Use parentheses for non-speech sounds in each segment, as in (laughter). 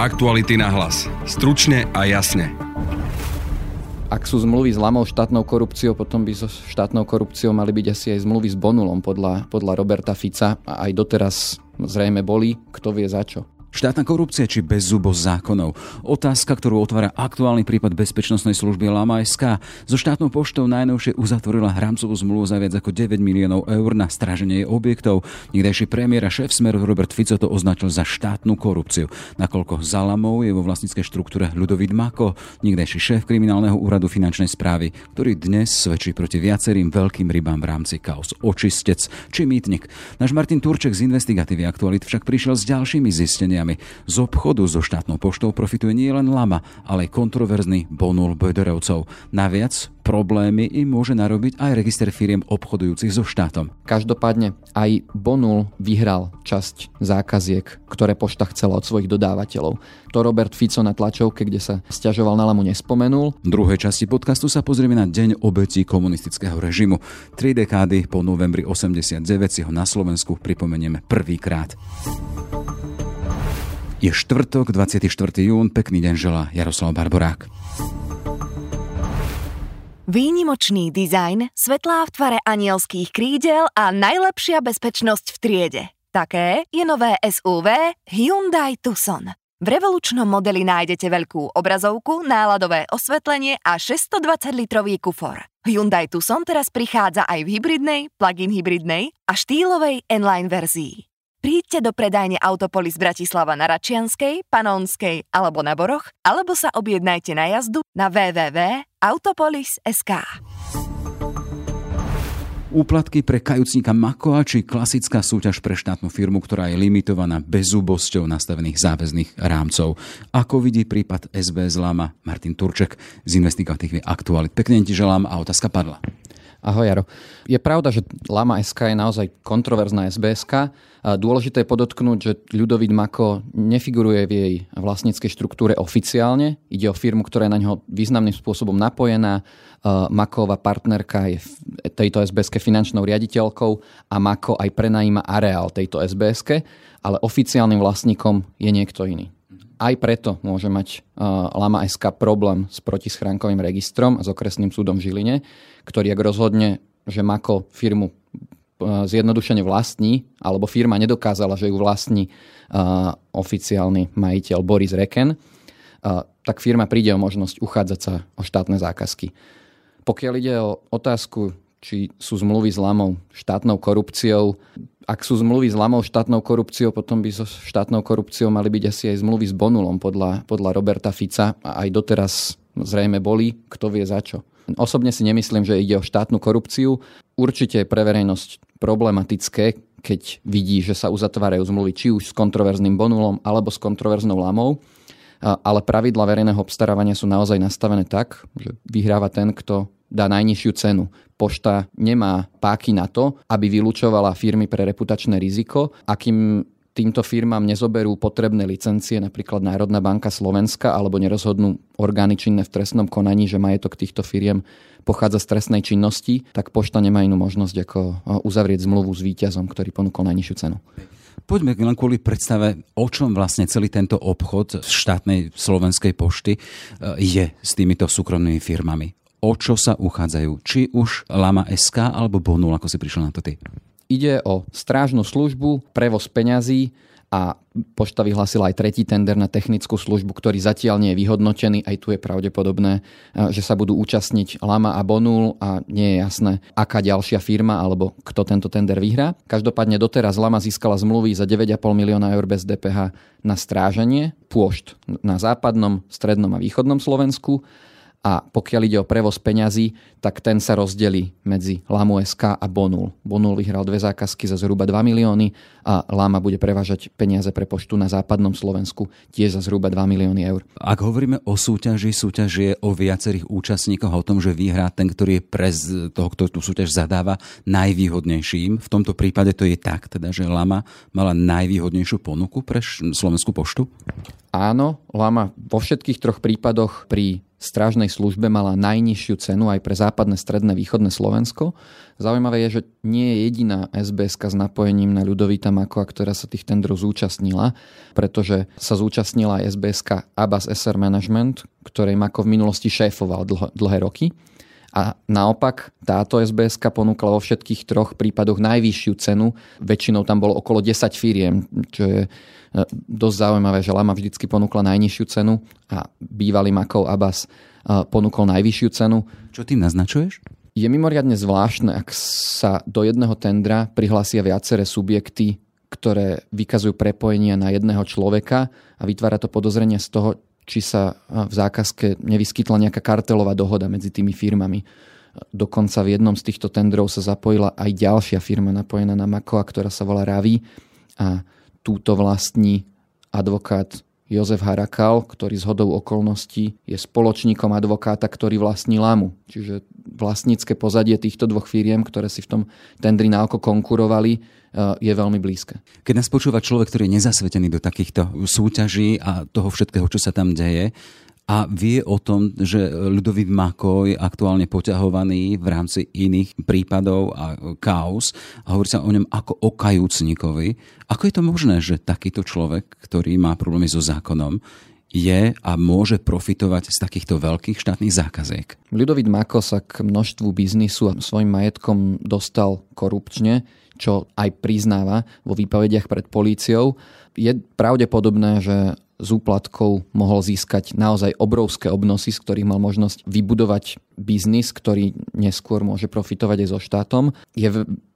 Aktuality na hlas. Stručne a jasne. Ak sú zmluvy s lamou štátnou korupciou, potom by so štátnou korupciou mali byť asi aj zmluvy s Bonulom podľa, podľa Roberta Fica a aj doteraz zrejme boli, kto vie za čo. Štátna korupcia či bezzubosť zákonov. Otázka, ktorú otvára aktuálny prípad bezpečnostnej služby Lama SK. So štátnou poštou najnovšie uzatvorila hramcovú zmluvu za viac ako 9 miliónov eur na stráženie objektov. Niekdejší premiér a šéf Smeru Robert Fico to označil za štátnu korupciu. Nakoľko za Lamou je vo vlastníckej štruktúre Ľudovít Mako, niekdejší šéf kriminálneho úradu finančnej správy, ktorý dnes svedčí proti viacerým veľkým rybám v rámci kaos. Očistec či mýtnik. Náš Martin Turček z investigatívy aktualit však prišiel s ďalšími zisteniami zisteniami. Z obchodu so štátnou poštou profituje nielen Lama, ale aj kontroverzný Bonul Bojderovcov. Naviac problémy im môže narobiť aj register firiem obchodujúcich so štátom. Každopádne aj Bonul vyhral časť zákaziek, ktoré pošta chcela od svojich dodávateľov. To Robert Fico na tlačovke, kde sa stiažoval na Lamu, nespomenul. V druhej časti podcastu sa pozrieme na deň obetí komunistického režimu. Tri dekády po novembri 89 si ho na Slovensku pripomenieme prvýkrát. Je štvrtok, 24. jún, pekný deň žela Jaroslav Barborák. Výnimočný dizajn, svetlá v tvare anielských krídel a najlepšia bezpečnosť v triede. Také je nové SUV Hyundai Tucson. V revolučnom modeli nájdete veľkú obrazovku, náladové osvetlenie a 620-litrový kufor. Hyundai Tucson teraz prichádza aj v hybridnej, plug-in hybridnej a štýlovej N-Line verzii. Príďte do predajne Autopolis Bratislava na Račianskej, Panonskej alebo na Boroch, alebo sa objednajte na jazdu na www.autopolis.sk. Úplatky pre kajúcnika Makoa či klasická súťaž pre štátnu firmu, ktorá je limitovaná bezúbosťou nastavených záväzných rámcov. Ako vidí prípad SBS Lama Martin Turček z investigatívy Aktualit. Pekne ti želám a otázka padla. Ahoj Jaro. Je pravda, že Lama SK je naozaj kontroverzná SBSK. Dôležité je podotknúť, že Ľudovít Mako nefiguruje v jej vlastníckej štruktúre oficiálne. Ide o firmu, ktorá je na ňo významným spôsobom napojená. Maková partnerka je tejto SBSK finančnou riaditeľkou a Mako aj prenajíma areál tejto SBSK, ale oficiálnym vlastníkom je niekto iný. Aj preto môže mať Lama SK problém s protischránkovým registrom a s okresným súdom v Žiline, ktorý ak rozhodne, že Mako firmu zjednodušene vlastní, alebo firma nedokázala, že ju vlastní oficiálny majiteľ Boris Reken, tak firma príde o možnosť uchádzať sa o štátne zákazky. Pokiaľ ide o otázku, či sú zmluvy s Lamou štátnou korupciou, ak sú zmluvy s lamou štátnou korupciou, potom by so štátnou korupciou mali byť asi aj zmluvy s Bonulom podľa, podľa Roberta Fica a aj doteraz zrejme boli, kto vie za čo. Osobne si nemyslím, že ide o štátnu korupciu. Určite je pre verejnosť problematické, keď vidí, že sa uzatvárajú zmluvy či už s kontroverzným Bonulom alebo s kontroverznou Lamou ale pravidla verejného obstarávania sú naozaj nastavené tak, že vyhráva ten, kto dá najnižšiu cenu. Pošta nemá páky na to, aby vylúčovala firmy pre reputačné riziko, akým týmto firmám nezoberú potrebné licencie, napríklad Národná banka Slovenska, alebo nerozhodnú orgány činné v trestnom konaní, že majetok týchto firiem pochádza z trestnej činnosti, tak pošta nemá inú možnosť ako uzavrieť zmluvu s víťazom, ktorý ponúkol najnižšiu cenu. Poďme len kvôli predstave, o čom vlastne celý tento obchod štátnej slovenskej pošty e, je s týmito súkromnými firmami. O čo sa uchádzajú? Či už Lama SK alebo Bonul, ako si prišiel na to ty? Ide o strážnu službu, prevoz peňazí, a pošta vyhlásila aj tretí tender na technickú službu, ktorý zatiaľ nie je vyhodnotený. Aj tu je pravdepodobné, že sa budú účastniť Lama a Bonul a nie je jasné, aká ďalšia firma alebo kto tento tender vyhrá. Každopádne doteraz Lama získala zmluvy za 9,5 milióna eur bez DPH na stráženie pôšt na západnom, strednom a východnom Slovensku a pokiaľ ide o prevoz peňazí, tak ten sa rozdelí medzi Lamu SK a Bonul. Bonul vyhral dve zákazky za zhruba 2 milióny a Lama bude prevážať peniaze pre poštu na západnom Slovensku tiež za zhruba 2 milióny eur. Ak hovoríme o súťaži, súťaž je o viacerých účastníkoch, o tom, že vyhrá ten, ktorý je pre toho, kto tú súťaž zadáva, najvýhodnejším. V tomto prípade to je tak, teda, že Lama mala najvýhodnejšiu ponuku pre Slovenskú poštu? Áno, Lama vo všetkých troch prípadoch pri strážnej službe mala najnižšiu cenu aj pre západné, stredné, východné Slovensko. Zaujímavé je, že nie je jediná sbs s napojením na Ľudovita Makova, ktorá sa tých tendrov zúčastnila, pretože sa zúčastnila aj sbs Abbas SR Management, ktorej Mako v minulosti šéfoval dlho, dlhé roky. A naopak táto sbs ponúkla vo všetkých troch prípadoch najvyššiu cenu. Väčšinou tam bolo okolo 10 firiem, čo je e, dosť zaujímavé, že Lama vždycky ponúkla najnižšiu cenu a bývalý Makov Abbas e, ponúkol najvyššiu cenu. Čo tým naznačuješ? Je mimoriadne zvláštne, ak sa do jedného tendra prihlásia viaceré subjekty, ktoré vykazujú prepojenia na jedného človeka a vytvára to podozrenie z toho, či sa v zákazke nevyskytla nejaká kartelová dohoda medzi tými firmami. Dokonca v jednom z týchto tendrov sa zapojila aj ďalšia firma napojená na Makoa, ktorá sa volá Ravi a túto vlastní advokát Jozef Harakal, ktorý z hodou okolností je spoločníkom advokáta, ktorý vlastní Lamu. Čiže vlastnícke pozadie týchto dvoch firiem, ktoré si v tom tendri na oko konkurovali, eh, je veľmi blízke. Keď nás počúva človek, ktorý je nezasvetený do takýchto súťaží a toho všetkého, čo sa tam deje, a vie o tom, že Ľudovít Mako je aktuálne poťahovaný v rámci iných prípadov a kaos a hovorí sa o ňom ako o kajúcnikovi. Ako je to možné, že takýto človek, ktorý má problémy so zákonom, je a môže profitovať z takýchto veľkých štátnych zákaziek. Ľudovít Mako sa k množstvu biznisu a svojim majetkom dostal korupčne, čo aj priznáva vo výpovediach pred políciou. Je pravdepodobné, že z úplatkov mohol získať naozaj obrovské obnosy, z ktorých mal možnosť vybudovať biznis, ktorý neskôr môže profitovať aj so štátom. Je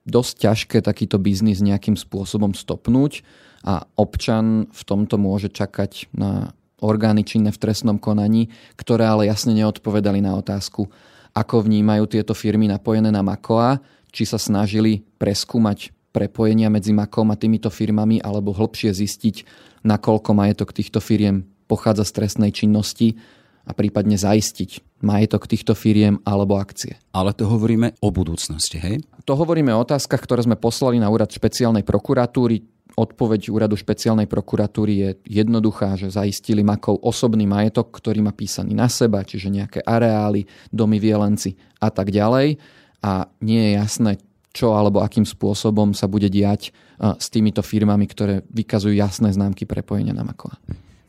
dosť ťažké takýto biznis nejakým spôsobom stopnúť a občan v tomto môže čakať na orgány činné v trestnom konaní, ktoré ale jasne neodpovedali na otázku, ako vnímajú tieto firmy napojené na Makoa, či sa snažili preskúmať prepojenia medzi Makom a týmito firmami alebo hlbšie zistiť, nakoľko majetok týchto firiem pochádza z trestnej činnosti a prípadne zaistiť majetok týchto firiem alebo akcie. Ale to hovoríme o budúcnosti, hej? To hovoríme o otázkach, ktoré sme poslali na úrad špeciálnej prokuratúry. Odpoveď úradu špeciálnej prokuratúry je jednoduchá, že zaistili Makov osobný majetok, ktorý má písaný na seba, čiže nejaké areály, domy vielenci a tak ďalej. A nie je jasné, čo alebo akým spôsobom sa bude diať s týmito firmami, ktoré vykazujú jasné známky prepojenia na Makova.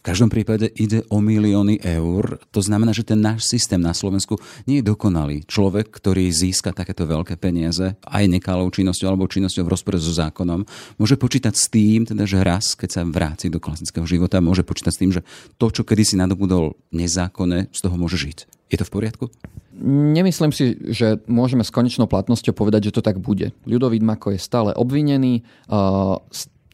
Každom prípade ide o milióny eur. To znamená, že ten náš systém na Slovensku nie je dokonalý. Človek, ktorý získa takéto veľké peniaze, aj nekalou činnosťou alebo činnosťou v rozpore so zákonom, môže počítať s tým, teda, že raz, keď sa vráti do klasického života, môže počítať s tým, že to, čo kedysi nadobudol nezákonne, z toho môže žiť. Je to v poriadku? Nemyslím si, že môžeme s konečnou platnosťou povedať, že to tak bude. Ľudovít Mako je stále obvinený,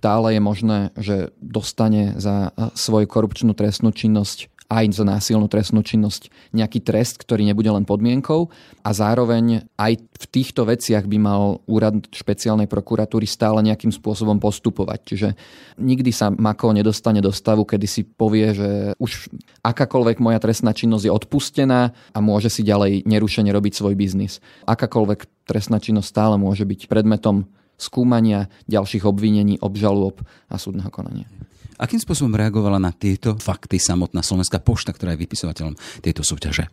stále je možné, že dostane za svoju korupčnú trestnú činnosť aj za násilnú trestnú činnosť nejaký trest, ktorý nebude len podmienkou a zároveň aj v týchto veciach by mal úrad špeciálnej prokuratúry stále nejakým spôsobom postupovať. Čiže nikdy sa Mako nedostane do stavu, kedy si povie, že už akákoľvek moja trestná činnosť je odpustená a môže si ďalej nerušene robiť svoj biznis. Akákoľvek trestná činnosť stále môže byť predmetom skúmania ďalších obvinení, obžalôb a súdneho konania. Akým spôsobom reagovala na tieto fakty samotná Slovenská pošta, ktorá je vypisovateľom tejto súťaže?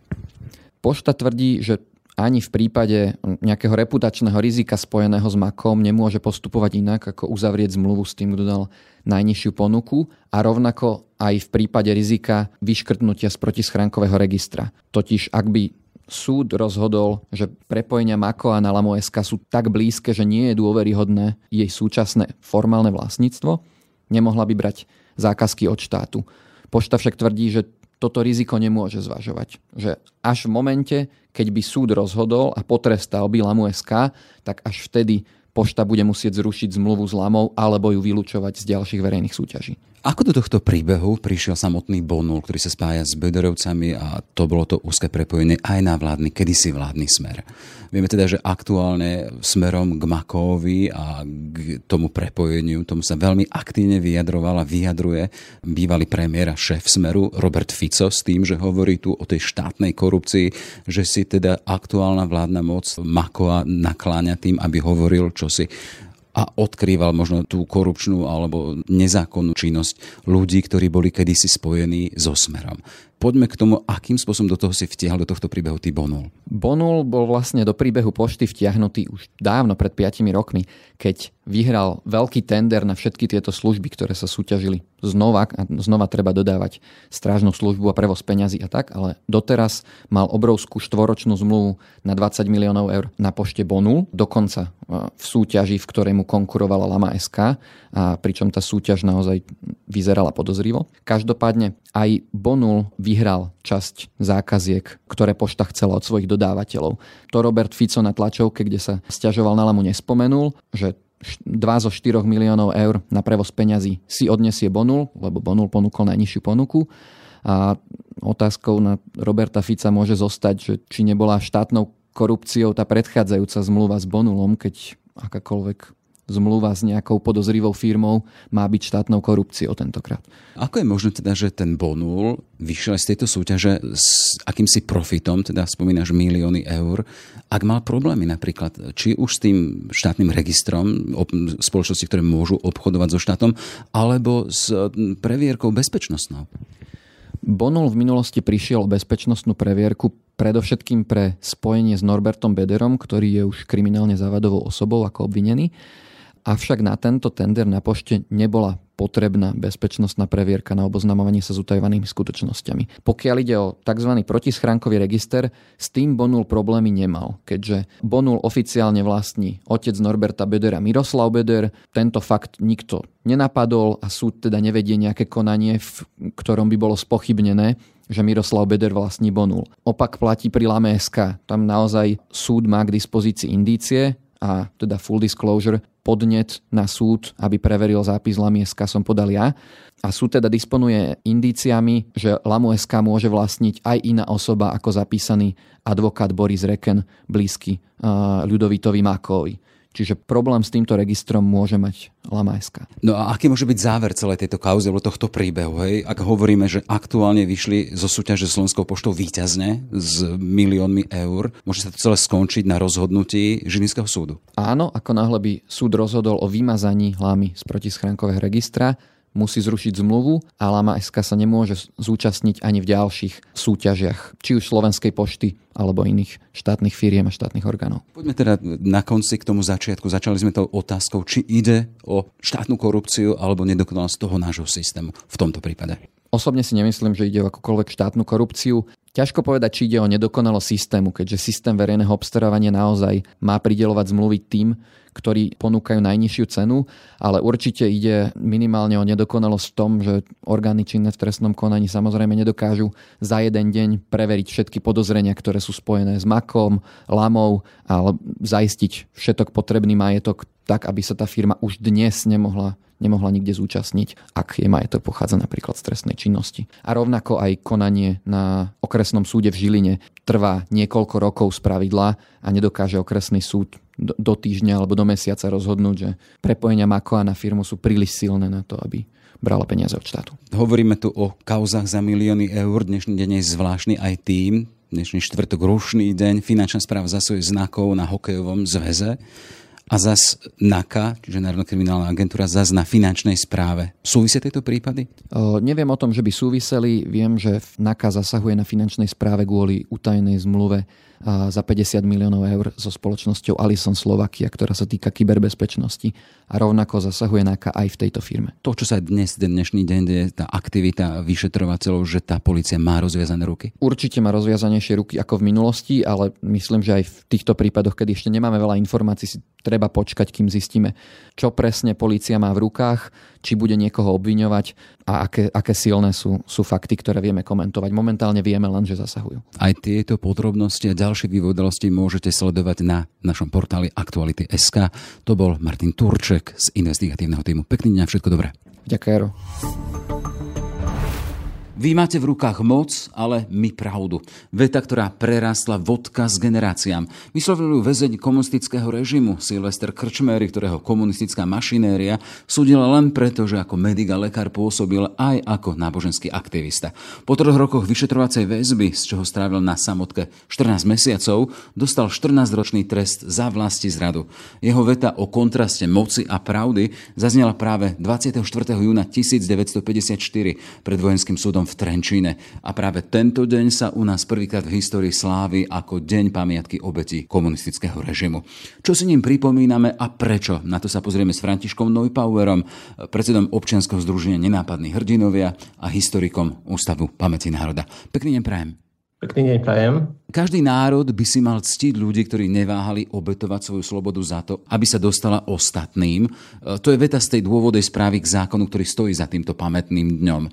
Pošta tvrdí, že ani v prípade nejakého reputačného rizika spojeného s Makom nemôže postupovať inak, ako uzavrieť zmluvu s tým, kto dal najnižšiu ponuku a rovnako aj v prípade rizika vyškrtnutia z protischránkového registra. Totiž ak by súd rozhodol, že prepojenia Mako a na Lamo.sk sú tak blízke, že nie je dôveryhodné jej súčasné formálne vlastníctvo, nemohla by brať zákazky od štátu. Pošta však tvrdí, že toto riziko nemôže zvažovať. Že až v momente, keď by súd rozhodol a potrestal by Lamu.sk, tak až vtedy pošta bude musieť zrušiť zmluvu s Lamou alebo ju vylúčovať z ďalších verejných súťaží. Ako do tohto príbehu prišiel samotný Bonul, ktorý sa spája s Bederovcami a to bolo to úzke prepojenie aj na vládny, kedysi vládny smer. Vieme teda, že aktuálne smerom k Makovi a k tomu prepojeniu, tomu sa veľmi aktívne vyjadroval a vyjadruje bývalý premiér a šéf smeru Robert Fico s tým, že hovorí tu o tej štátnej korupcii, že si teda aktuálna vládna moc Makova nakláňa tým, aby hovoril čosi a odkrýval možno tú korupčnú alebo nezákonnú činnosť ľudí, ktorí boli kedysi spojení so Smerom. Poďme k tomu, akým spôsobom do toho si vtiahol do tohto príbehu ty Bonul. Bonul bol vlastne do príbehu pošty vtiahnutý už dávno pred 5 rokmi, keď vyhral veľký tender na všetky tieto služby, ktoré sa súťažili znova, a znova treba dodávať strážnu službu a prevoz peňazí a tak, ale doteraz mal obrovskú štvoročnú zmluvu na 20 miliónov eur na pošte Bonul, dokonca e, v súťaži, v ktorej mu konkurovala Lama SK, a pričom tá súťaž naozaj vyzerala podozrivo. Každopádne aj Bonul vyhral časť zákaziek, ktoré pošta chcela od svojich dodávateľov. To Robert Fico na tlačovke, kde sa stiažoval na Lamu, nespomenul, že 2 zo 4 miliónov eur na prevoz peňazí si odnesie Bonul, lebo Bonul ponúkol najnižšiu ponuku. A otázkou na Roberta Fica môže zostať, že či nebola štátnou korupciou tá predchádzajúca zmluva s Bonulom, keď akákoľvek zmluva s nejakou podozrivou firmou má byť štátnou korupciou tentokrát. Ako je možné teda, že ten Bonul vyšiel z tejto súťaže s akýmsi profitom, teda spomínaš milióny eur, ak mal problémy napríklad, či už s tým štátnym registrom spoločnosti, ktoré môžu obchodovať so štátom, alebo s previerkou bezpečnostnou? Bonul v minulosti prišiel o bezpečnostnú previerku predovšetkým pre spojenie s Norbertom Bederom, ktorý je už kriminálne závadovou osobou ako obvinený. Avšak na tento tender na pošte nebola potrebná bezpečnostná previerka na oboznamovanie sa s utajovanými skutočnosťami. Pokiaľ ide o tzv. protischránkový register, s tým Bonul problémy nemal, keďže Bonul oficiálne vlastní otec Norberta Bedera Miroslav Beder. Tento fakt nikto nenapadol a súd teda nevedie nejaké konanie, v ktorom by bolo spochybnené, že Miroslav Beder vlastní Bonul. Opak platí pri Lame SK. Tam naozaj súd má k dispozícii indície a teda full disclosure podnet na súd, aby preveril zápis Lamu SK som podal ja. A súd teda disponuje indíciami, že Lamu SK môže vlastniť aj iná osoba ako zapísaný advokát Boris Reken, blízky uh, Ľudovitovi Mákovi. Čiže problém s týmto registrom môže mať Lamajska. No a aký môže byť záver celej tejto kauzy alebo tohto príbehu? Hej? Ak hovoríme, že aktuálne vyšli zo súťaže Slovenskou poštou výťazne s miliónmi eur, môže sa to celé skončiť na rozhodnutí Žilinského súdu? Áno, ako náhle by súd rozhodol o vymazaní Lamy z protischránkového registra, musí zrušiť zmluvu a Lama SK sa nemôže zúčastniť ani v ďalších súťažiach, či už Slovenskej pošty alebo iných štátnych firiem a štátnych orgánov. Poďme teda na konci k tomu začiatku. Začali sme tou otázkou, či ide o štátnu korupciu alebo nedokonalosť toho nášho systému v tomto prípade. Osobne si nemyslím, že ide o akúkoľvek štátnu korupciu. Ťažko povedať, či ide o nedokonalosť systému, keďže systém verejného obstarávania naozaj má pridelovať zmluvy tým, ktorí ponúkajú najnižšiu cenu, ale určite ide minimálne o nedokonalosť v tom, že orgány činné v trestnom konaní samozrejme nedokážu za jeden deň preveriť všetky podozrenia, ktoré sú spojené s makom, lamou, ale zaistiť všetok potrebný majetok tak, aby sa tá firma už dnes nemohla nemohla nikde zúčastniť, ak je majetok pochádza napríklad z trestnej činnosti. A rovnako aj konanie na okresnom súde v Žiline trvá niekoľko rokov z pravidla a nedokáže okresný súd do, týždňa alebo do mesiaca rozhodnúť, že prepojenia Makoa na firmu sú príliš silné na to, aby brala peniaze od štátu. Hovoríme tu o kauzach za milióny eur. Dnešný deň je zvláštny aj tým, dnešný štvrtok rušný deň, finančná správa zasuje znakov na hokejovom zväze a zas NAKA, čiže Národná kriminálna agentúra, zas na finančnej správe. Súvisia tieto prípady? O, neviem o tom, že by súviseli. Viem, že NAKA zasahuje na finančnej správe kvôli utajenej zmluve za 50 miliónov eur so spoločnosťou Alison Slovakia, ktorá sa týka kyberbezpečnosti a rovnako zasahuje NAKA aj v tejto firme. To, čo sa dnes, dnešný deň, je tá aktivita vyšetrovateľov, že tá policia má rozviazané ruky? Určite má rozviazanejšie ruky ako v minulosti, ale myslím, že aj v týchto prípadoch, kedy ešte nemáme veľa informácií, si treba počkať, kým zistíme, čo presne policia má v rukách, či bude niekoho obviňovať a aké, aké silné sú, sú fakty, ktoré vieme komentovať. Momentálne vieme len, že zasahujú. Aj tieto podrobnosti a ďalšie vývodalosti môžete sledovať na našom portáli Aktuality.sk. To bol Martin Turček z investigatívneho týmu. Pekný deň všetko dobré. Ďakujem. Vy máte v rukách moc, ale my pravdu. Veta, ktorá prerastla vodka s generáciám. Vyslovil ju väzeň komunistického režimu Silvester Krčmery, ktorého komunistická mašinéria súdila len preto, že ako medic a lekár pôsobil aj ako náboženský aktivista. Po troch rokoch vyšetrovacej väzby, z čoho strávil na samotke 14 mesiacov, dostal 14-ročný trest za vlasti zradu. Jeho veta o kontraste moci a pravdy zaznela práve 24. júna 1954 pred vojenským súdom v Trenčíne. A práve tento deň sa u nás prvýkrát v histórii slávy ako Deň pamiatky obetí komunistického režimu. Čo si ním pripomíname a prečo? Na to sa pozrieme s Františkom Neupauerom, predsedom občianskeho združenia Nenápadní hrdinovia a historikom Ústavu pamäti národa. Pekný deň prajem. Pekný deň prajem. Každý národ by si mal ctiť ľudí, ktorí neváhali obetovať svoju slobodu za to, aby sa dostala ostatným. E, to je veta z tej dôvodej správy k zákonu, ktorý stojí za týmto pamätným dňom. E,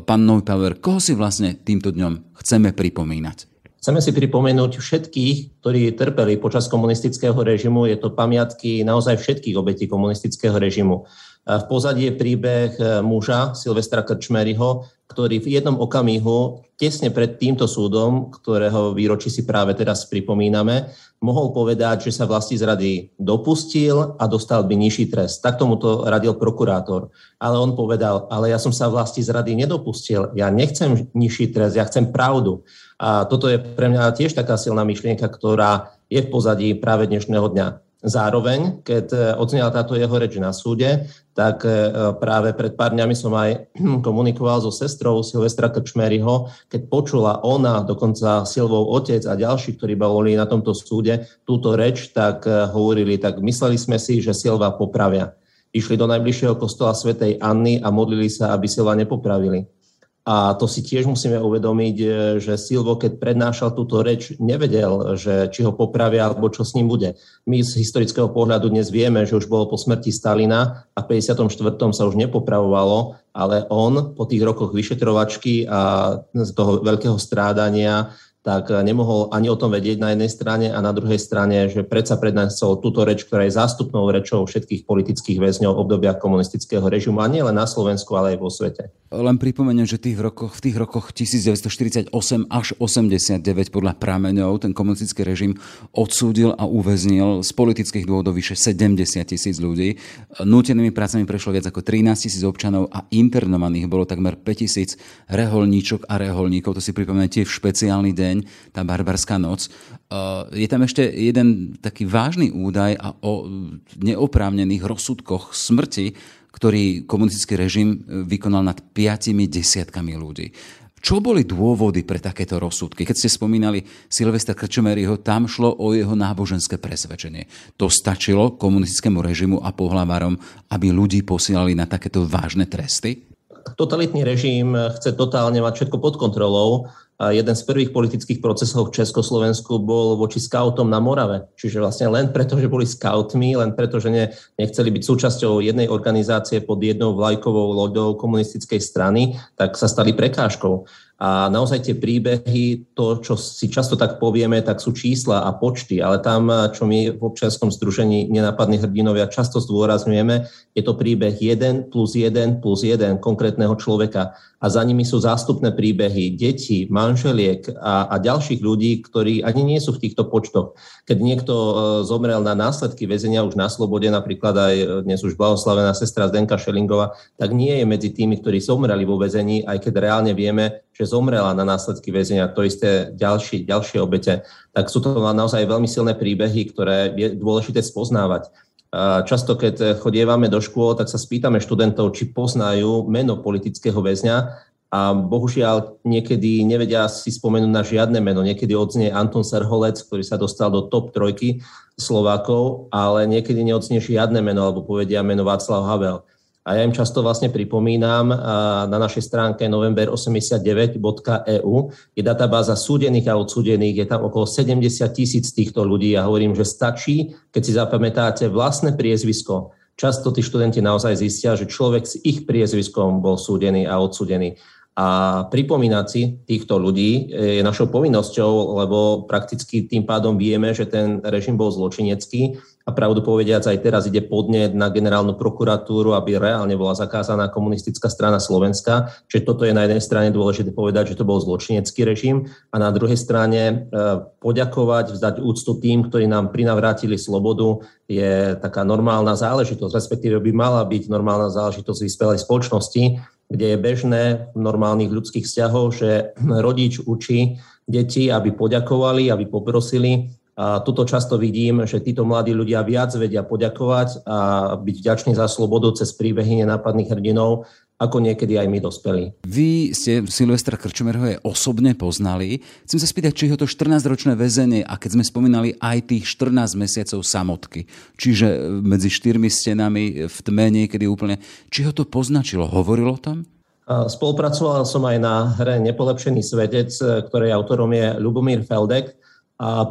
pán Neupauer, koho si vlastne týmto dňom chceme pripomínať? Chceme si pripomenúť všetkých, ktorí trpeli počas komunistického režimu. Je to pamiatky naozaj všetkých obetí komunistického režimu. V pozadí je príbeh e, muža Silvestra Krčmeryho, ktorý v jednom okamihu, tesne pred týmto súdom, ktorého výročí si práve teraz pripomíname, mohol povedať, že sa vlasti zrady dopustil a dostal by nižší trest. Tak tomu to radil prokurátor. Ale on povedal, ale ja som sa vlasti zrady nedopustil, ja nechcem nižší trest, ja chcem pravdu. A toto je pre mňa tiež taká silná myšlienka, ktorá je v pozadí práve dnešného dňa. Zároveň, keď e, odznela táto jeho reč na súde, tak e, práve pred pár dňami som aj (clears throat) komunikoval so sestrou Silvestra Krčmeryho, keď počula ona, dokonca Silvov otec a ďalší, ktorí boli na tomto súde, túto reč, tak e, hovorili, tak mysleli sme si, že Silva popravia. Išli do najbližšieho kostola svätej Anny a modlili sa, aby Silva nepopravili. A to si tiež musíme uvedomiť, e, že Silvo, keď prednášal túto reč, nevedel, že či ho popravia alebo čo s ním bude. My z historického pohľadu dnes vieme, že už bolo po smrti Stalina a v 54. sa už nepopravovalo, ale on po tých rokoch vyšetrovačky a z toho veľkého strádania tak eh, nemohol ani o tom vedieť na jednej strane a na druhej strane, že predsa prednesol túto reč, ktorá je zástupnou rečou všetkých politických väzňov obdobia komunistického režimu a nie len na Slovensku, ale aj vo svete. Len pripomeniem, že tých rokoch, v tých rokoch 1948 až 89 podľa prameňov ten komunistický režim odsúdil a uväznil z politických dôvodov vyše 70 tisíc ľudí. Nútenými prácami prešlo viac ako 13 tisíc občanov a internovaných bolo takmer 5 tisíc reholníčok a reholníkov. To si pripomínam tiež špeciálny deň deň, tá barbarská noc. Uh, je tam ešte jeden taký vážny údaj o neoprávnených rozsudkoch smrti, ktorý komunistický režim uh, vykonal nad piatimi desiatkami ľudí. Čo boli dôvody pre takéto rozsudky? Keď ste spomínali Silvestra Krčomeryho, tam šlo o jeho náboženské presvedčenie. To stačilo komunistickému režimu a pohlavárom, aby ľudí posielali na takéto vážne tresty? Totalitný režim chce totálne mať všetko pod kontrolou a jeden z prvých politických procesov v Československu bol voči skautom na Morave. Čiže vlastne len preto, že boli skautmi, len preto, že ne, nechceli byť súčasťou jednej organizácie pod jednou vlajkovou loďou komunistickej strany, tak sa stali prekážkou. A naozaj tie príbehy, to, čo si často tak povieme, tak sú čísla a počty, ale tam, čo my v občianskom združení nenápadných hrdinovia často zdôrazňujeme, je to príbeh 1 plus 1 plus 1 konkrétneho človeka. A za nimi sú zástupné príbehy detí, manželiek a, a ďalších ľudí, ktorí ani nie sú v týchto počtoch. Keď niekto e, zomrel na následky väzenia už na slobode, napríklad aj e, dnes už blahoslavená sestra Zdenka Šelingová, tak nie je medzi tými, ktorí zomreli vo väzení, aj keď reálne vieme, že zomrela na následky väzenia, to isté ďalší, ďalšie obete, tak sú to naozaj veľmi silné príbehy, ktoré je dôležité spoznávať. Často, keď chodievame do škôl, tak sa spýtame študentov, či poznajú meno politického väzňa a bohužiaľ niekedy nevedia si spomenúť na žiadne meno. Niekedy odznie Anton Serholec, ktorý sa dostal do top trojky Slovákov, ale niekedy neodznie žiadne meno alebo povedia meno Václav Havel. A ja im často vlastne pripomínam, na našej stránke november89.eu je databáza súdených a odsúdených, je tam okolo 70 tisíc týchto ľudí. Ja hovorím, že stačí, keď si zapamätáte vlastné priezvisko. Často tí študenti naozaj zistia, že človek s ich priezviskom bol súdený a odsúdený. A pripomínať si týchto ľudí je našou povinnosťou, lebo prakticky tým pádom vieme, že ten režim bol zločinecký a pravdu povediac aj teraz ide podnet na generálnu prokuratúru, aby reálne bola zakázaná komunistická strana Slovenska. Čiže toto je na jednej strane dôležité povedať, že to bol zločinecký režim a na druhej strane poďakovať, vzdať úctu tým, ktorí nám prinavrátili slobodu, je taká normálna záležitosť, respektíve by mala byť normálna záležitosť vyspelej spoločnosti, kde je bežné v normálnych ľudských vzťahoch, že (clears throat) rodič učí deti, aby poďakovali, aby poprosili. A tuto často vidím, že títo mladí ľudia viac vedia poďakovať a byť vďační za slobodu cez príbehy nenápadných hrdinov, ako niekedy aj my dospeli. Vy ste Silvestra Krčmerho osobne poznali. Chcem sa spýtať, či ho to 14-ročné väzenie, a keď sme spomínali aj tých 14 mesiacov samotky, čiže medzi štyrmi stenami v tme niekedy úplne, či ho to poznačilo? Hovoril o tom? Spolupracoval som aj na hre Nepolepšený svetec, ktorej autorom je Lubomír Feldek. A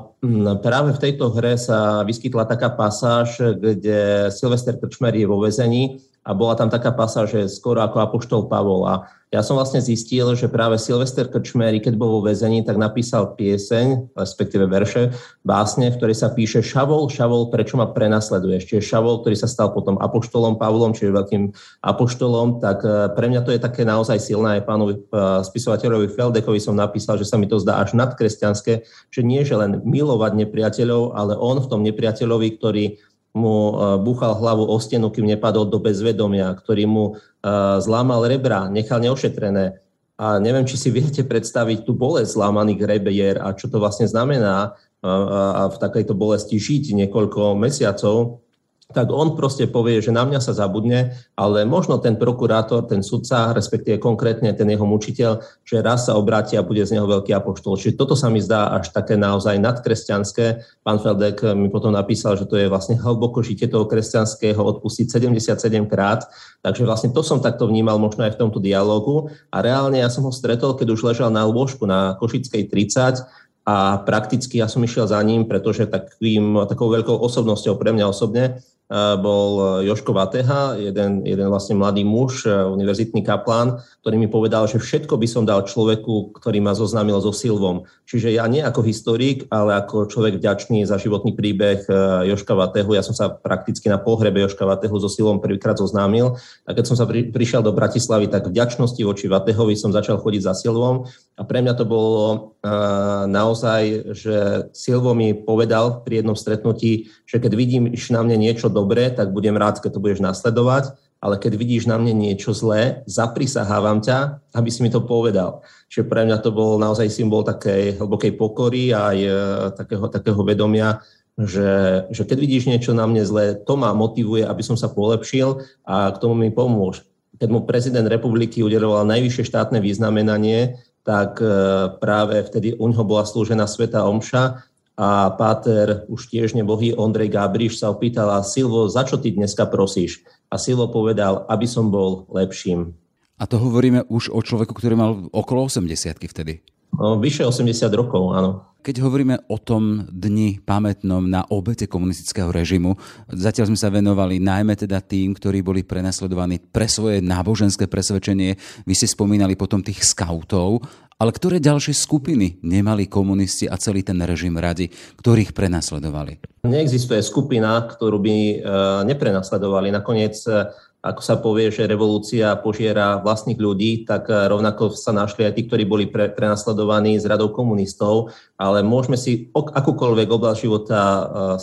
práve v tejto hre sa vyskytla taká pasáž, kde Silvester Krčmer je vo väzení a bola tam taká pasa, že skoro ako apoštol Pavol. A ja som vlastne zistil, že práve Silvester Krčmery, keď bol vo väzení, tak napísal pieseň, respektíve verše, básne, v ktorej sa píše Šavol, Šavol, prečo ma prenasleduješ? Čiže Šavol, ktorý sa stal potom apoštolom Pavlom, čiže veľkým apoštolom, tak e, pre mňa to je také naozaj silné. Aj pánovi e, spisovateľovi Feldekovi som napísal, že sa mi to zdá až nadkresťanské, že nie, že len milovať nepriateľov, ale on v tom nepriateľovi, ktorý mu e, búchal hlavu o stenu, kým nepadol do bezvedomia, ktorý mu e, zlámal rebra, nechal neošetrené. A neviem, či si viete predstaviť tú bolesť zlámaných rebier a čo to vlastne znamená a v takejto bolesti žiť niekoľko mesiacov tak on proste povie, že na mňa sa zabudne, ale možno ten prokurátor, ten sudca, respektíve konkrétne ten jeho mučiteľ, že raz sa obráti a bude z neho veľký apoštol. Čiže toto sa mi zdá až také naozaj nadkresťanské. Pán Feldek mi potom napísal, že to je vlastne hlboko žitie toho kresťanského odpustiť 77 krát. Takže vlastne to som takto vnímal možno aj v tomto dialogu. A reálne ja som ho stretol, keď už ležal na lôžku na Košickej 30 a prakticky ja som išiel za ním, pretože takým, takou veľkou osobnosťou pre mňa osobne bol Joško Vateha, jeden, jeden vlastne mladý muž, univerzitný kaplán, ktorý mi povedal, že všetko by som dal človeku, ktorý ma zoznámil so Silvom. Čiže ja nie ako historik, ale ako človek vďačný za životný príbeh Joška Vatehu. Ja som sa prakticky na pohrebe Joška Vatehu so Silvom prvýkrát zoznámil. A keď som sa pri, prišiel do Bratislavy, tak vďačnosti voči Vatehovi som začal chodiť za Silvom. A pre mňa to bolo uh, naozaj, že Silvo mi povedal pri jednom stretnutí, že keď vidím na mne niečo dobre, tak budem rád, keď to budeš nasledovať, ale keď vidíš na mne niečo zlé, zaprisahávam ťa, aby si mi to povedal. Čiže pre mňa to bol naozaj symbol takej hlbokej pokory a aj e, takého, takého vedomia, že, že keď vidíš niečo na mne zlé, to ma motivuje, aby som sa polepšil a k tomu mi pomôž. Keď mu prezident republiky udeloval najvyššie štátne významenanie, tak e, práve vtedy u neho bola slúžená Sveta Omša a páter, už tiež nebohý Ondrej Gabriš sa opýtal, a Silvo, za čo ty dneska prosíš? A Silvo povedal, aby som bol lepším. A to hovoríme už o človeku, ktorý mal okolo 80 vtedy. No, vyše 80 rokov, áno. Keď hovoríme o tom dni pamätnom na obete komunistického režimu, zatiaľ sme sa venovali najmä teda tým, ktorí boli prenasledovaní pre svoje náboženské presvedčenie. Vy ste spomínali potom tých skautov, ale ktoré ďalšie skupiny nemali komunisti a celý ten režim radi, ktorých prenasledovali? Neexistuje skupina, ktorú by e, neprenasledovali. Nakoniec e, ako sa povie, že revolúcia požiera vlastných ľudí, tak e, rovnako sa našli aj tí, ktorí boli pre, prenasledovaní z radou komunistov, ale môžeme si akúkoľvek oblasť života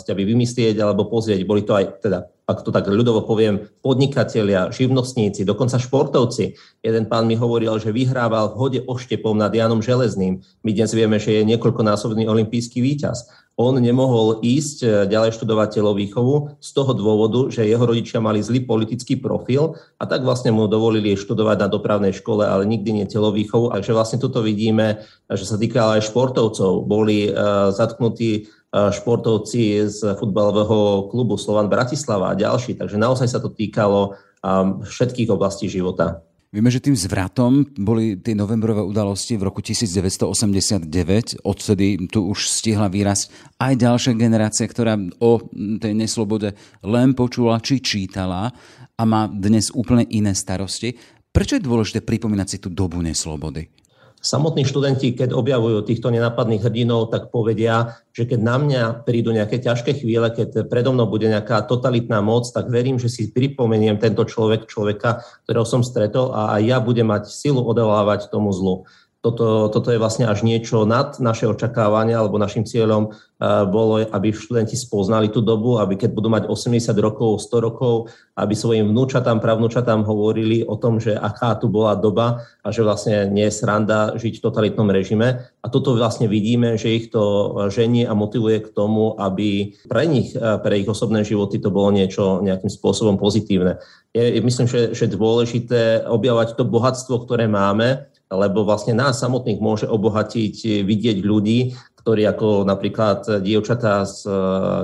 by vymyslieť alebo pozrieť. Boli to aj teda ak to tak ľudovo poviem, podnikatelia, živnostníci, dokonca športovci. Jeden pán mi hovoril, že vyhrával v hode oštepom nad Janom Železným. My dnes vieme, že je niekoľkonásobný olimpijský víťaz. On nemohol ísť eh, ďalej študovať telovýchovu z toho dôvodu, že jeho rodičia mali zlý politický profil a tak vlastne mu dovolili študovať na dopravnej škole, ale nikdy nie telovýchovu. Takže vlastne toto vidíme, že sa týka aj športovcov. Boli uh, zatknutí športovci z futbalového klubu Slovan Bratislava a ďalší. Takže naozaj sa to týkalo všetkých oblastí života. Vieme, že tým zvratom boli tie novembrové udalosti v roku 1989. Odtedy tu už stihla výraz aj ďalšia generácia, ktorá o tej neslobode len počula či čítala a má dnes úplne iné starosti. Prečo je dôležité pripomínať si tú dobu neslobody? Samotní študenti, keď objavujú týchto nenápadných hrdinov, tak povedia, že keď na mňa prídu nejaké ťažké chvíle, keď predo mnou bude nejaká totalitná moc, tak verím, že si pripomeniem tento človek, človeka, ktorého som stretol a aj ja budem mať silu odolávať tomu zlu toto, toto je vlastne až niečo nad naše očakávania, alebo našim cieľom uh, bolo, aby študenti spoznali tú dobu, aby keď budú mať 80 rokov, 100 rokov, aby svojim vnúčatám, pravnúčatám hovorili o tom, že aká tu bola doba a že vlastne nie je sranda žiť v totalitnom režime. A toto vlastne vidíme, že ich to ženie a motivuje k tomu, aby pre nich, pre ich osobné životy to bolo niečo nejakým spôsobom pozitívne. Je, myslím, že, že dôležité objavať to bohatstvo, ktoré máme, lebo vlastne nás samotných môže obohatiť vidieť ľudí, ktorí ako napríklad dievčatá z eh,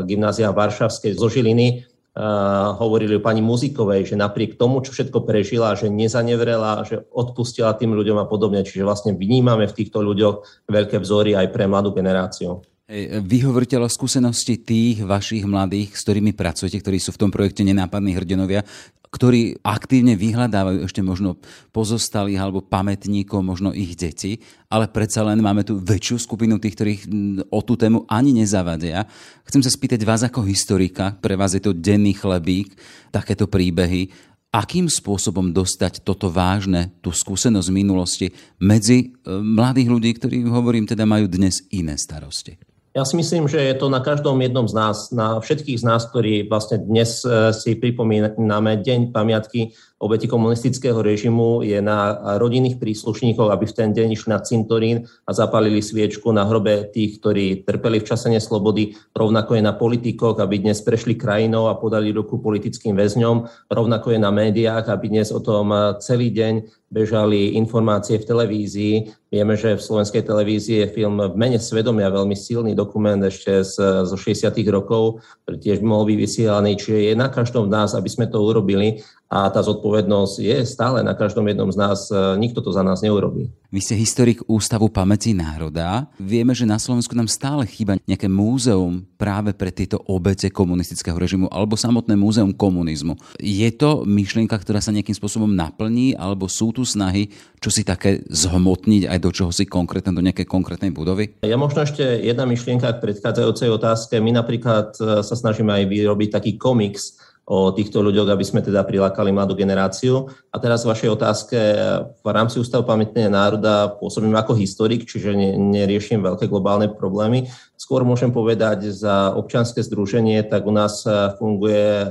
gymnázia Varšavskej zo Žiliny Uh, hovorili o pani Muzikovej, že napriek tomu, čo všetko prežila, že nezanevrela, že odpustila tým ľuďom a podobne. Čiže vlastne vnímame v týchto ľuďoch veľké vzory aj pre mladú generáciu. Vy hovoríte o skúsenosti tých vašich mladých, s ktorými pracujete, ktorí sú v tom projekte Nenápadní hrdinovia ktorí aktívne vyhľadávajú ešte možno pozostalých alebo pamätníkov, možno ich deti, ale predsa len máme tu väčšiu skupinu tých, ktorých o tú tému ani nezavadia. Chcem sa spýtať vás ako historika, pre vás je to denný chlebík, takéto príbehy, akým spôsobom dostať toto vážne, tú skúsenosť minulosti medzi e, mladých ľudí, ktorí, hovorím, teda majú dnes iné starosti? Ja si myslím, že je to na každom jednom z nás, na všetkých z nás, ktorí vlastne dnes eh, si pripomíname Deň pamiatky obeti komunistického režimu, je na rodinných príslušníkov, aby v ten deň išli na cintorín a zapalili sviečku na hrobe tých, ktorí trpeli v čase neslobody. Rovnako je na politikoch, aby dnes prešli krajinou a podali ruku politickým väzňom. Rovnako je na médiách, aby dnes o tom eh, celý deň bežali informácie v televízii. Vieme, že v slovenskej televízii je film v mene svedomia veľmi silný dokument ešte z, zo 60. rokov, ktorý tiež by mohol byť vysielaný. Čiže je na každom z nás, aby sme to urobili a tá zodpovednosť je stále na každom jednom z nás. E, nikto to za nás neurobí. Vy ste historik Ústavu pamäti národa. Vieme, že na Slovensku nám stále chýba nejaké múzeum práve pre tieto obete komunistického režimu alebo samotné múzeum komunizmu. Je to myšlienka, ktorá sa nejakým spôsobom naplní alebo sú tu snahy, čo si také zhmotniť aj do čoho si konkrétne, do nejakej konkrétnej budovy? Ja možno ešte jedna myšlienka k predchádzajúcej otázke. My napríklad e, sa snažíme aj vyrobiť taký komiks, o týchto ľuďoch, aby sme teda prilákali mladú generáciu. A teraz v vašej otázke v rámci Ústavu pamätného národa pôsobím ako historik, čiže neriešim veľké globálne problémy. Skôr môžem povedať za občianske združenie, tak u nás e, funguje e,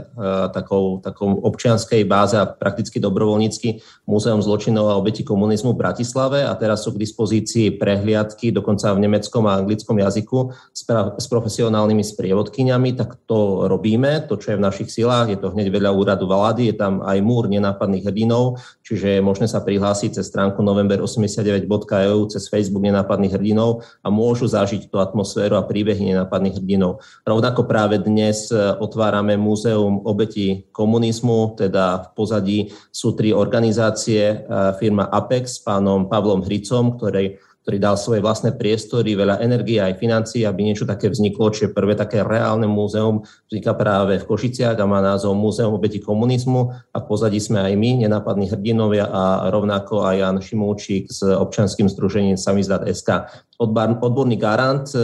takou, takou občianskej báze a prakticky dobrovoľnícky Múzeum zločinov a obeti komunizmu v Bratislave a teraz sú k dispozícii prehliadky, dokonca v nemeckom a anglickom jazyku s, pra, s profesionálnymi sprievodkyňami, tak to robíme, to, čo je v našich silách, je to hneď vedľa úradu vlády, je tam aj múr nenápadných hrdinov, čiže je možné sa prihlásiť cez stránku november89.eu, cez Facebook nenápadných hrdinov a môžu zažiť tú atmosféru a príbehy nenápadných hrdinov. Rovnako práve dnes e, otvárame Múzeum obeti komunizmu, teda v pozadí sú tri organizácie, e, firma Apex s pánom Pavlom Hricom, ktorej ktorý dal svoje vlastné priestory, veľa energie aj financií, aby niečo také vzniklo, čiže prvé také reálne múzeum vzniká práve v Košiciach a má názov Múzeum obeti komunizmu a v pozadí sme aj my, nenápadní hrdinovia a rovnako aj Jan Šimúčik s občanským združením Samizdat SK odborný garant e,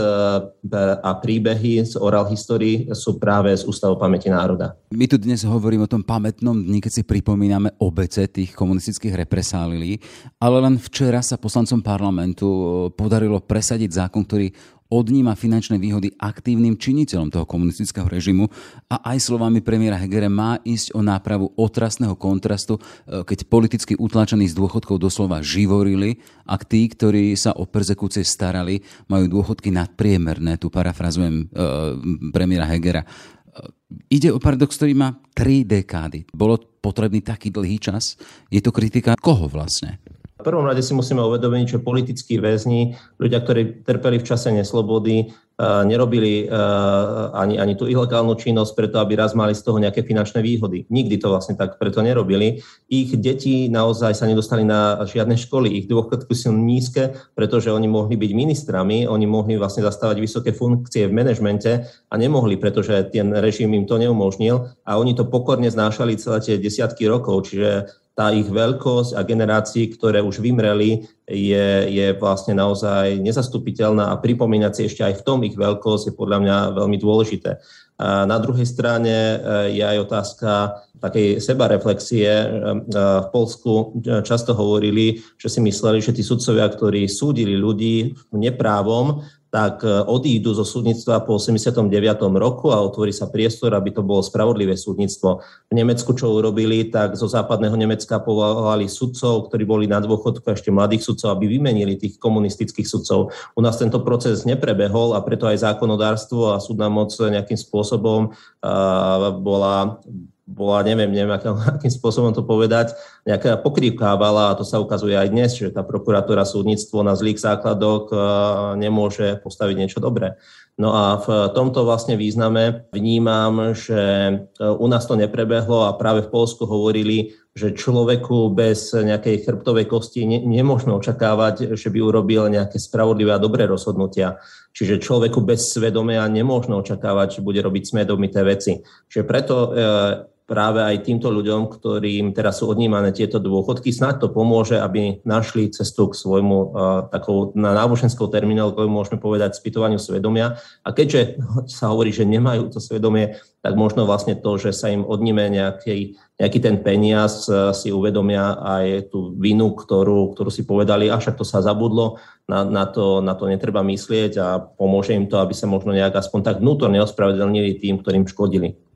a príbehy z oral history sú práve z Ústavu pamäti národa. My tu dnes hovoríme o tom pamätnom dni, keď si pripomíname obece tých komunistických represálilí, ale len včera sa poslancom parlamentu e, podarilo presadiť zákon, ktorý odníma finančné výhody aktívnym činiteľom toho komunistického režimu a aj slovami premiéra Hegere má ísť o nápravu otrasného kontrastu, e, keď politicky utlačení z dôchodkov doslova živorili a tí, ktorí sa o persekúcie starali, majú dôchodky nadpriemerné. Tu parafrazujem e, premiéra Hegera. E, ide o paradox, ktorý má tri dekády. Bolo potrebný taký dlhý čas? Je to kritika koho vlastne? V prvom rade si musíme uvedomiť, že politickí väzni, ľudia, ktorí trpeli v čase neslobody, eh, nerobili eh, ani, ani tú ilegálnu činnosť preto, aby raz mali z toho nejaké finančné výhody. Nikdy to vlastne tak preto nerobili. Ich deti naozaj sa nedostali na žiadne školy. Ich dôchodky sú nízke, pretože oni mohli byť ministrami, oni mohli vlastne zastávať vysoké funkcie v manažmente a nemohli, pretože ten režim im to neumožnil a oni to pokorne znášali celé tie desiatky rokov. Čiže tá ich veľkosť a generácií, ktoré už vymreli, je, je vlastne naozaj nezastupiteľná a pripomínať si ešte aj v tom ich veľkosť je podľa mňa veľmi dôležité. A na druhej strane e, je aj otázka takej sebareflexie. E, v Polsku často hovorili, že si mysleli, že tí sudcovia, ktorí súdili ľudí neprávom, tak e, odídu zo súdnictva po 89. roku a otvorí sa priestor, aby to bolo spravodlivé súdnictvo. V Nemecku, čo urobili, tak zo západného Nemecka povolali sudcov, ktorí boli na dôchodku ešte mladých sudcov, aby vymenili tých komunistických sudcov. U nás tento proces neprebehol a preto aj zákonodárstvo a súdna moc nejakým spôsobom bola bola, neviem, neviem akým, (laughs) akým spôsobom to povedať, nejaká pokrývkávala a to sa ukazuje aj dnes, že tá prokuratúra súdnictvo na zlých základoch nemôže postaviť niečo dobré. No a v tomto vlastne význame vnímam, že e, u nás to neprebehlo a práve v Polsku hovorili, že človeku bez nejakej chrbtovej kosti ne, nemôžno očakávať, že by urobil nejaké spravodlivé a dobré rozhodnutia. Čiže človeku bez svedomia nemôžno očakávať, že bude robiť svedomité veci. Čiže preto e, práve aj týmto ľuďom, ktorým teraz sú odnímané tieto dôchodky, snáď to pomôže, aby našli cestu k svojmu uh, takou na náboženskou terminálkou, môžeme povedať, spýtovaniu svedomia. A keďže sa hovorí, že nemajú to svedomie, tak možno vlastne to, že sa im odníme nejaký, nejaký ten peniaz, si uvedomia aj tú vinu, ktorú, ktorú si povedali, a však to sa zabudlo, na, na, to, na to netreba myslieť a pomôže im to, aby sa možno nejak aspoň tak vnútorne ospravedlnili tým, ktorým škodili.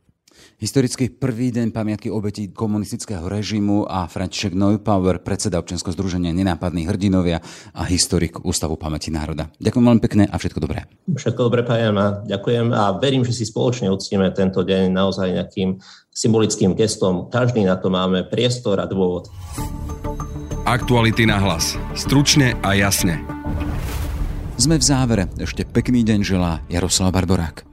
Historický prvý deň pamiatky obetí komunistického režimu a František Neupauer, predseda občianského združenia Nenápadní hrdinovia a historik Ústavu pamäti národa. Ďakujem veľmi pekne a všetko dobré. Všetko dobré, prajem a ďakujem a verím, že si spoločne uctíme tento deň naozaj nejakým symbolickým gestom. Každý na to máme priestor a dôvod. Aktuality na hlas. Stručne a jasne. Sme v závere. Ešte pekný deň želá Jaroslav Barborák.